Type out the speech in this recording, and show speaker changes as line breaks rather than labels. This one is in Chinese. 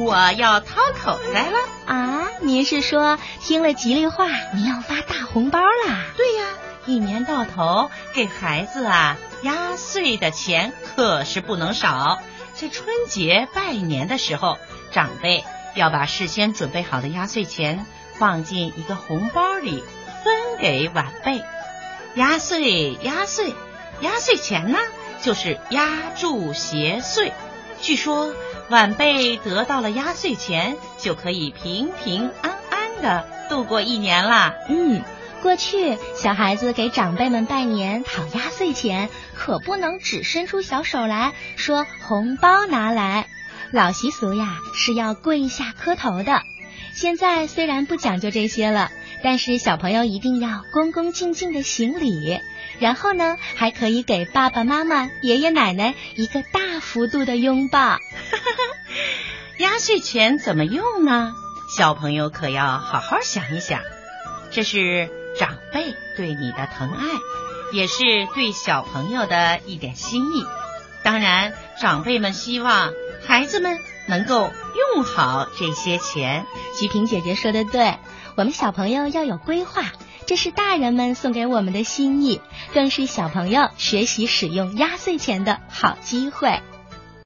我要掏口袋了
啊！您是说听了吉利话，您要发大红包啦？
对呀，一年到头给孩子啊压岁的钱可是不能少。这春节拜年的时候，长辈要把事先准备好的压岁钱放进一个红包里，分给晚辈。压岁，压岁，压岁钱呢，就是压住邪祟。据说。晚辈得到了压岁钱，就可以平平安安的度过一年啦。
嗯，过去小孩子给长辈们拜年讨压岁钱，可不能只伸出小手来说红包拿来，老习俗呀是要跪下磕头的。现在虽然不讲究这些了，但是小朋友一定要恭恭敬敬的行礼，然后呢还可以给爸爸妈妈、爷爷奶奶一个大幅度的拥抱。
压岁钱怎么用呢？小朋友可要好好想一想。这是长辈对你的疼爱，也是对小朋友的一点心意。当然，长辈们希望孩子们能够用好这些钱。
菊萍姐姐说的对，我们小朋友要有规划，这是大人们送给我们的心意，更是小朋友学习使用压岁钱的好机会。